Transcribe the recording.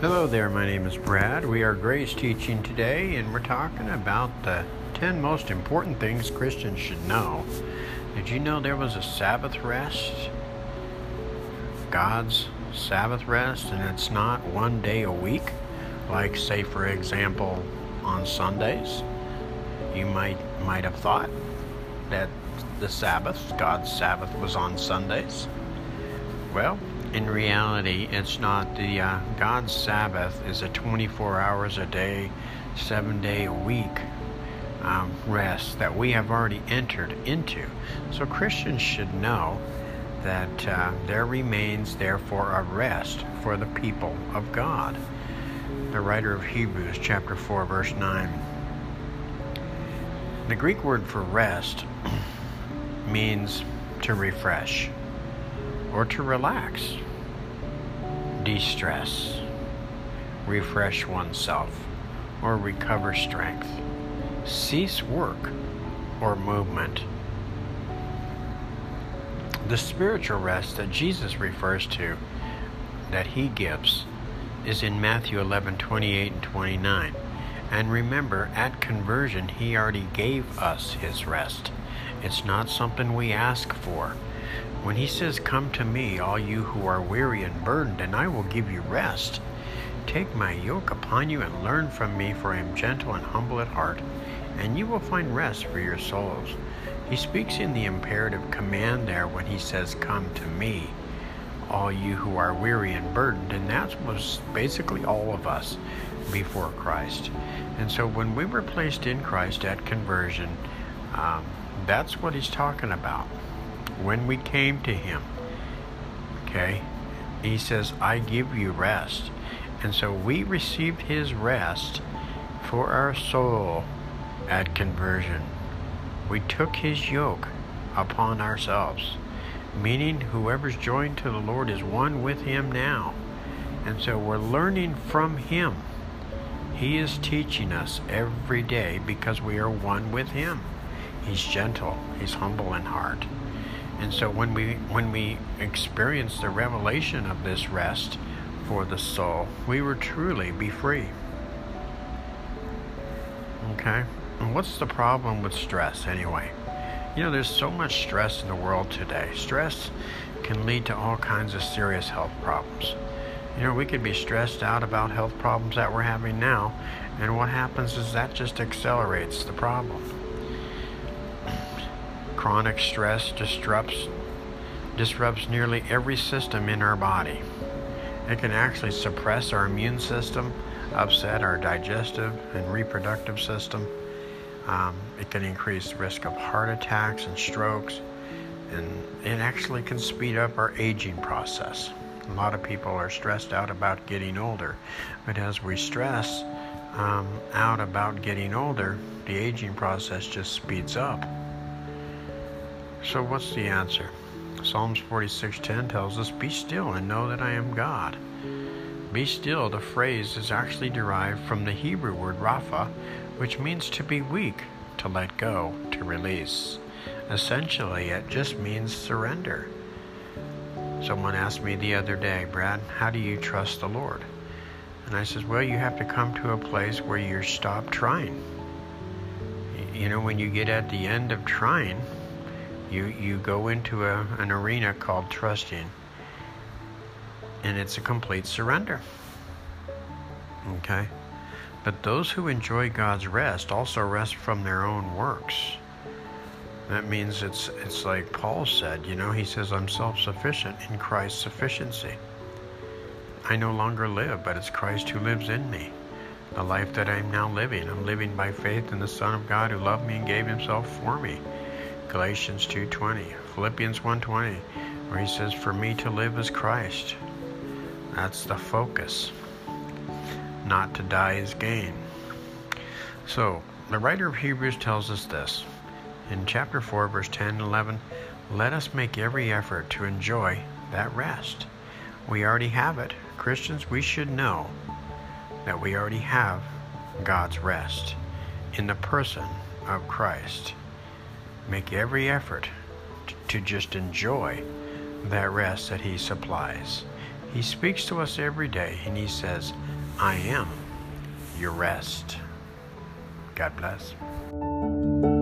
Hello there, my name is Brad. We are Grace Teaching today, and we're talking about the 10 most important things Christians should know. Did you know there was a Sabbath rest? God's Sabbath rest, and it's not one day a week, like, say, for example, on Sundays. You might might have thought that the Sabbath, God's Sabbath, was on Sundays. Well, in reality, it's not. The uh, God's Sabbath is a 24 hours a day, seven day a week um, rest that we have already entered into. So Christians should know that uh, there remains, therefore, a rest for the people of God. The writer of Hebrews, chapter 4, verse 9. The Greek word for rest means to refresh or to relax, de stress, refresh oneself, or recover strength, cease work or movement. The spiritual rest that Jesus refers to, that he gives, is in Matthew 11 28 and 29. And remember, at conversion, he already gave us his rest. It's not something we ask for. When he says, Come to me, all you who are weary and burdened, and I will give you rest. Take my yoke upon you and learn from me, for I am gentle and humble at heart, and you will find rest for your souls. He speaks in the imperative command there when he says, Come to me, all you who are weary and burdened, and that was basically all of us before Christ. And so when we were placed in Christ at conversion, um, that's what he's talking about. When we came to him, okay, he says, I give you rest. And so we received his rest for our soul at conversion. We took his yoke upon ourselves, meaning whoever's joined to the Lord is one with him now. And so we're learning from him. He is teaching us every day because we are one with Him. He's gentle, He's humble in heart. And so when we when we experience the revelation of this rest for the soul, we will truly be free. Okay? And what's the problem with stress anyway? You know, there's so much stress in the world today. Stress can lead to all kinds of serious health problems. You know, we could be stressed out about health problems that we're having now, and what happens is that just accelerates the problem. Chronic stress disrupts disrupts nearly every system in our body. It can actually suppress our immune system, upset our digestive and reproductive system. Um, it can increase the risk of heart attacks and strokes, and it actually can speed up our aging process. A lot of people are stressed out about getting older, but as we stress um, out about getting older, the aging process just speeds up. So, what's the answer? Psalms 46:10 tells us, "Be still and know that I am God." Be still, the phrase is actually derived from the Hebrew word rapha, which means to be weak, to let go, to release. Essentially, it just means surrender. Someone asked me the other day, Brad, how do you trust the Lord? And I says, well, you have to come to a place where you stop trying. You know, when you get at the end of trying, you, you go into a, an arena called trusting, and it's a complete surrender. Okay? But those who enjoy God's rest also rest from their own works. That means it's it's like Paul said, you know, he says I'm self-sufficient in Christ's sufficiency. I no longer live, but it's Christ who lives in me. The life that I'm now living, I'm living by faith in the Son of God who loved me and gave himself for me. Galatians 2:20, Philippians 1:20, where he says for me to live is Christ. That's the focus. Not to die is gain. So, the writer of Hebrews tells us this in chapter 4, verse 10 and 11, let us make every effort to enjoy that rest. We already have it. Christians, we should know that we already have God's rest in the person of Christ. Make every effort to just enjoy that rest that He supplies. He speaks to us every day and He says, I am your rest. God bless.